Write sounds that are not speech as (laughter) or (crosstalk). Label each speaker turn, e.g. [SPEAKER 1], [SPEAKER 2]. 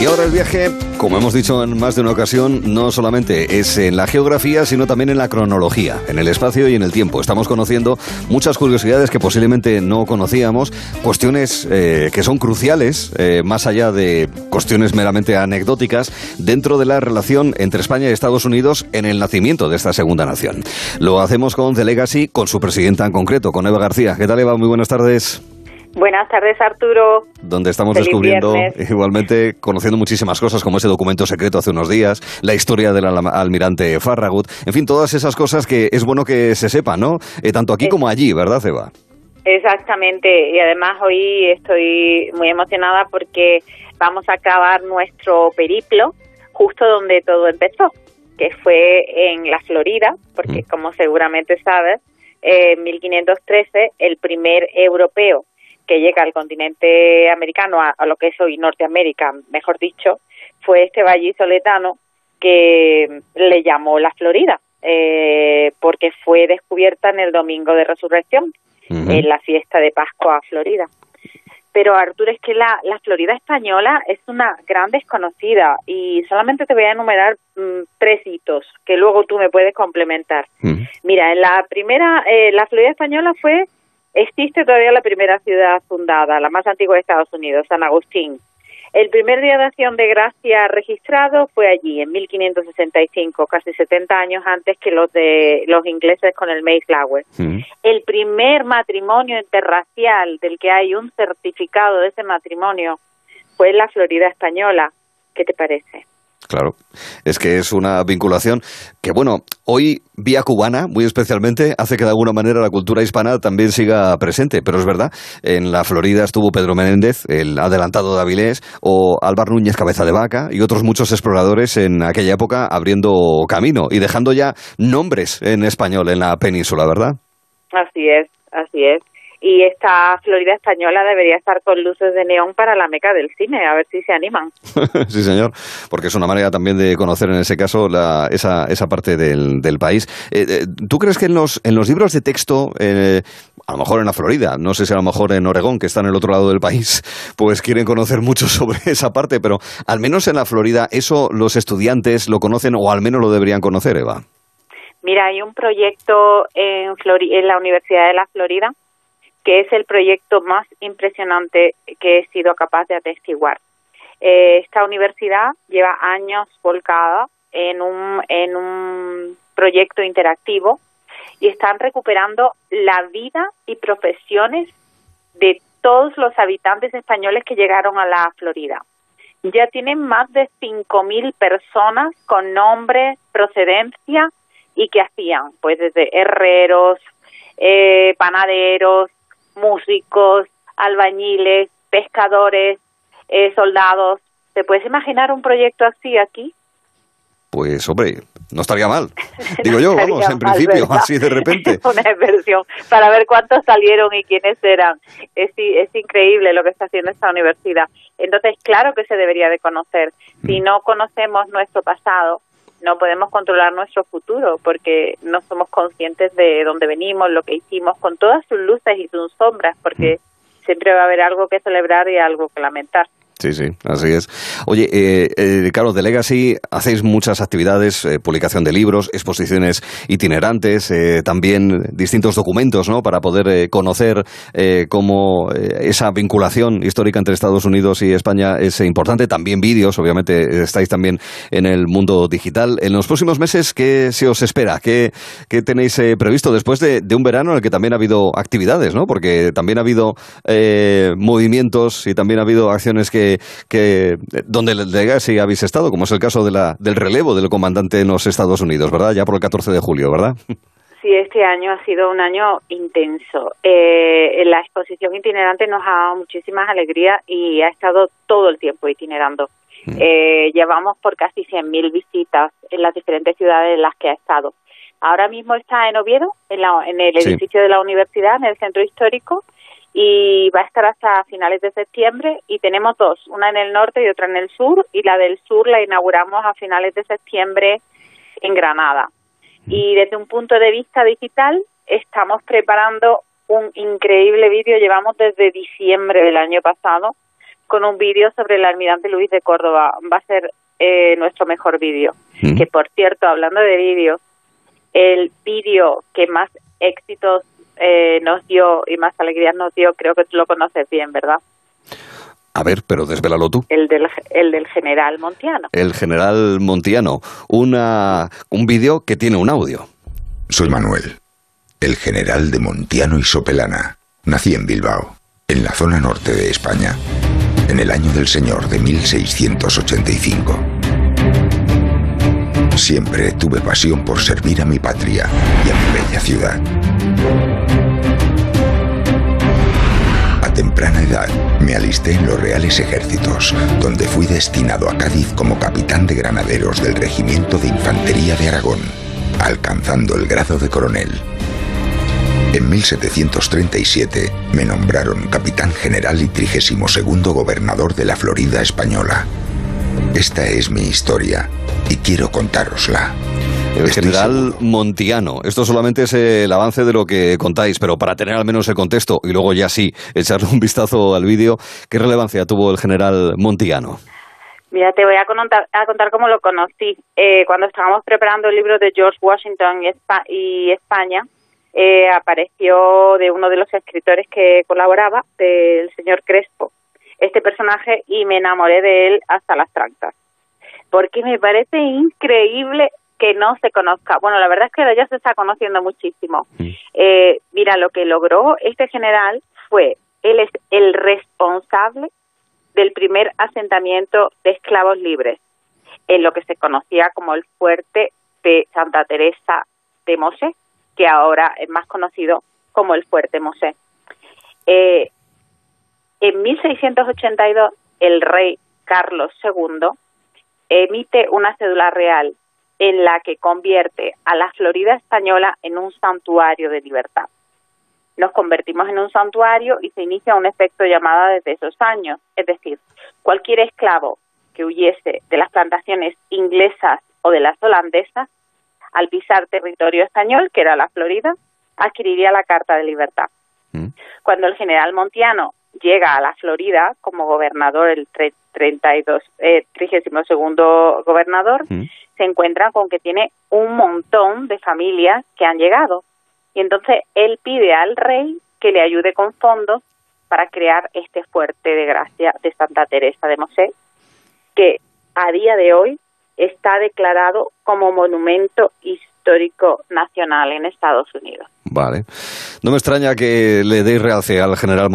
[SPEAKER 1] Y ahora el viaje, como hemos dicho en más de una ocasión, no solamente es en la geografía, sino también en la cronología, en el espacio y en el tiempo. Estamos conociendo muchas curiosidades que posiblemente no conocíamos, cuestiones eh, que son cruciales, eh, más allá de cuestiones meramente anecdóticas, dentro de la relación entre España y Estados Unidos en el nacimiento de esta segunda nación. Lo hacemos con The Legacy, con su presidenta en concreto, con Eva García. ¿Qué tal, Eva? Muy buenas tardes.
[SPEAKER 2] Buenas tardes, Arturo.
[SPEAKER 1] Donde estamos descubriendo, (laughs) igualmente, conociendo muchísimas cosas, como ese documento secreto hace unos días, la historia del almirante Farragut, en fin, todas esas cosas que es bueno que se sepan, ¿no? Eh, tanto aquí como allí, ¿verdad, Eva?
[SPEAKER 2] Exactamente, y además hoy estoy muy emocionada porque vamos a acabar nuestro periplo justo donde todo empezó, que fue en la Florida, porque mm. como seguramente sabes, en 1513 el primer europeo que llega al continente americano, a, lo que es hoy Norteamérica, mejor dicho, fue este vallisoletano que le llamó la Florida, eh, porque fue descubierta en el Domingo de Resurrección, en la fiesta de Pascua Florida. Pero Arturo, es que la, la Florida española es una gran desconocida y solamente te voy a enumerar mm, tres hitos que luego tú me puedes complementar. Mira, en la primera, eh, la Florida española fue Existe todavía la primera ciudad fundada, la más antigua de Estados Unidos, San Agustín. El primer día de acción de gracia registrado fue allí, en 1565, casi 70 años antes que los de los ingleses con el Mayflower. Mm. El primer matrimonio interracial del que hay un certificado de ese matrimonio fue en la Florida española. ¿Qué te parece?
[SPEAKER 1] Claro, es que es una vinculación que, bueno, hoy vía cubana, muy especialmente, hace que de alguna manera la cultura hispana también siga presente. Pero es verdad, en la Florida estuvo Pedro Menéndez, el adelantado de Avilés, o Álvaro Núñez Cabeza de Vaca, y otros muchos exploradores en aquella época abriendo camino y dejando ya nombres en español en la península, ¿verdad?
[SPEAKER 2] Así es, así es y esta Florida española debería estar con luces de neón para la meca del cine, a ver si se animan. (laughs)
[SPEAKER 1] sí, señor, porque es una manera también de conocer en ese caso la, esa, esa parte del, del país. Eh, eh, ¿Tú crees que en los, en los libros de texto, eh, a lo mejor en la Florida, no sé si a lo mejor en Oregón, que está en el otro lado del país, (laughs) pues quieren conocer mucho sobre (laughs) esa parte, pero al menos en la Florida eso los estudiantes lo conocen o al menos lo deberían conocer, Eva?
[SPEAKER 2] Mira, hay un proyecto en, en la Universidad de la Florida que es el proyecto más impresionante que he sido capaz de atestiguar. Eh, esta universidad lleva años volcada en un, en un proyecto interactivo y están recuperando la vida y profesiones de todos los habitantes españoles que llegaron a la Florida. Ya tienen más de 5.000 personas con nombre, procedencia y que hacían, pues desde herreros, eh, panaderos, músicos, albañiles, pescadores, eh, soldados. ¿Te puedes imaginar un proyecto así aquí?
[SPEAKER 1] Pues hombre, no estaría mal. (laughs) Digo yo, vamos, en principio, así de repente. (laughs)
[SPEAKER 2] Una inversión para ver cuántos salieron y quiénes eran. Es, es increíble lo que está haciendo esta universidad. Entonces, claro que se debería de conocer. Si mm. no conocemos nuestro pasado, no podemos controlar nuestro futuro porque no somos conscientes de dónde venimos, lo que hicimos, con todas sus luces y sus sombras, porque mm. siempre va a haber algo que celebrar y algo que lamentar.
[SPEAKER 1] Sí, sí, así es. Oye, eh, eh, Carlos de Legacy, hacéis muchas actividades, eh, publicación de libros, exposiciones itinerantes, eh, también distintos documentos, ¿no? Para poder conocer cómo esa vinculación histórica entre Estados Unidos y España es importante. También vídeos, obviamente, estáis también en el mundo digital. En los próximos meses, ¿qué se os espera? ¿Qué, qué tenéis previsto después de, de, un verano en el que también ha habido actividades, ¿no? Porque también ha habido movimientos y también ha habido acciones que que, donde sí habéis estado, como es el caso de la, del relevo del comandante en los Estados Unidos, ¿verdad? Ya por el 14 de julio, ¿verdad?
[SPEAKER 2] Sí, este año ha sido un año intenso. Eh, la exposición itinerante nos ha dado muchísimas alegrías y ha estado todo el tiempo itinerando. Mm. Eh, llevamos por casi 100.000 visitas en las diferentes ciudades en las que ha estado. Ahora mismo está en Oviedo, en, en el edificio de la universidad, en el centro histórico, y va a estar hasta finales de septiembre y tenemos dos, una en el norte y otra en el sur y la del sur la inauguramos a finales de septiembre en Granada. Y desde un punto de vista digital estamos preparando un increíble vídeo, llevamos desde diciembre del año pasado con un vídeo sobre el almirante Luis de Córdoba. Va a ser eh, nuestro mejor vídeo. Que por cierto, hablando de vídeos, el vídeo que más éxitos eh, nos dio y más alegrías nos dio, creo que tú lo conoces bien, ¿verdad?
[SPEAKER 1] A ver, pero desvélalo tú.
[SPEAKER 2] El del, el del general Montiano.
[SPEAKER 1] El general Montiano. Una, un vídeo que tiene un audio.
[SPEAKER 3] Soy Manuel, el general de Montiano y Sopelana. Nací en Bilbao, en la zona norte de España, en el año del Señor de 1685. Siempre tuve pasión por servir a mi patria y a mi bella ciudad. Temprana edad me alisté en los Reales Ejércitos, donde fui destinado a Cádiz como capitán de granaderos del Regimiento de Infantería de Aragón, alcanzando el grado de coronel. En 1737 me nombraron capitán general y 32 gobernador de la Florida española. Esta es mi historia y quiero contárosla.
[SPEAKER 1] El general. Montiano. Esto solamente es el avance de lo que contáis, pero para tener al menos el contexto y luego ya sí echarle un vistazo al vídeo, ¿qué relevancia tuvo el general Montiano?
[SPEAKER 2] Mira, te voy a contar, a contar cómo lo conocí. Eh, cuando estábamos preparando el libro de George Washington y España, eh, apareció de uno de los escritores que colaboraba, del señor Crespo, este personaje, y me enamoré de él hasta las trancas. Porque me parece increíble que no se conozca. Bueno, la verdad es que ya se está conociendo muchísimo. Eh, mira, lo que logró este general fue, él es el responsable del primer asentamiento de esclavos libres, en lo que se conocía como el fuerte de Santa Teresa de Mosé, que ahora es más conocido como el fuerte Mosé. Eh, en 1682, el rey Carlos II emite una cédula real en la que convierte a la Florida española en un santuario de libertad. Nos convertimos en un santuario y se inicia un efecto llamada desde esos años, es decir, cualquier esclavo que huyese de las plantaciones inglesas o de las holandesas, al pisar territorio español, que era la Florida, adquiriría la Carta de Libertad.
[SPEAKER 1] Mm.
[SPEAKER 2] Cuando el general Montiano llega a la Florida como gobernador, el tre- 32, eh, 32 gobernador,
[SPEAKER 1] Mm.
[SPEAKER 2] se encuentra con que tiene un montón de familias que han llegado. Y entonces él pide al rey que le ayude con fondos para crear este fuerte de gracia de Santa Teresa de Mosé, que a día de hoy está declarado como monumento histórico nacional en Estados Unidos.
[SPEAKER 1] Vale. No me extraña que le deis realce al general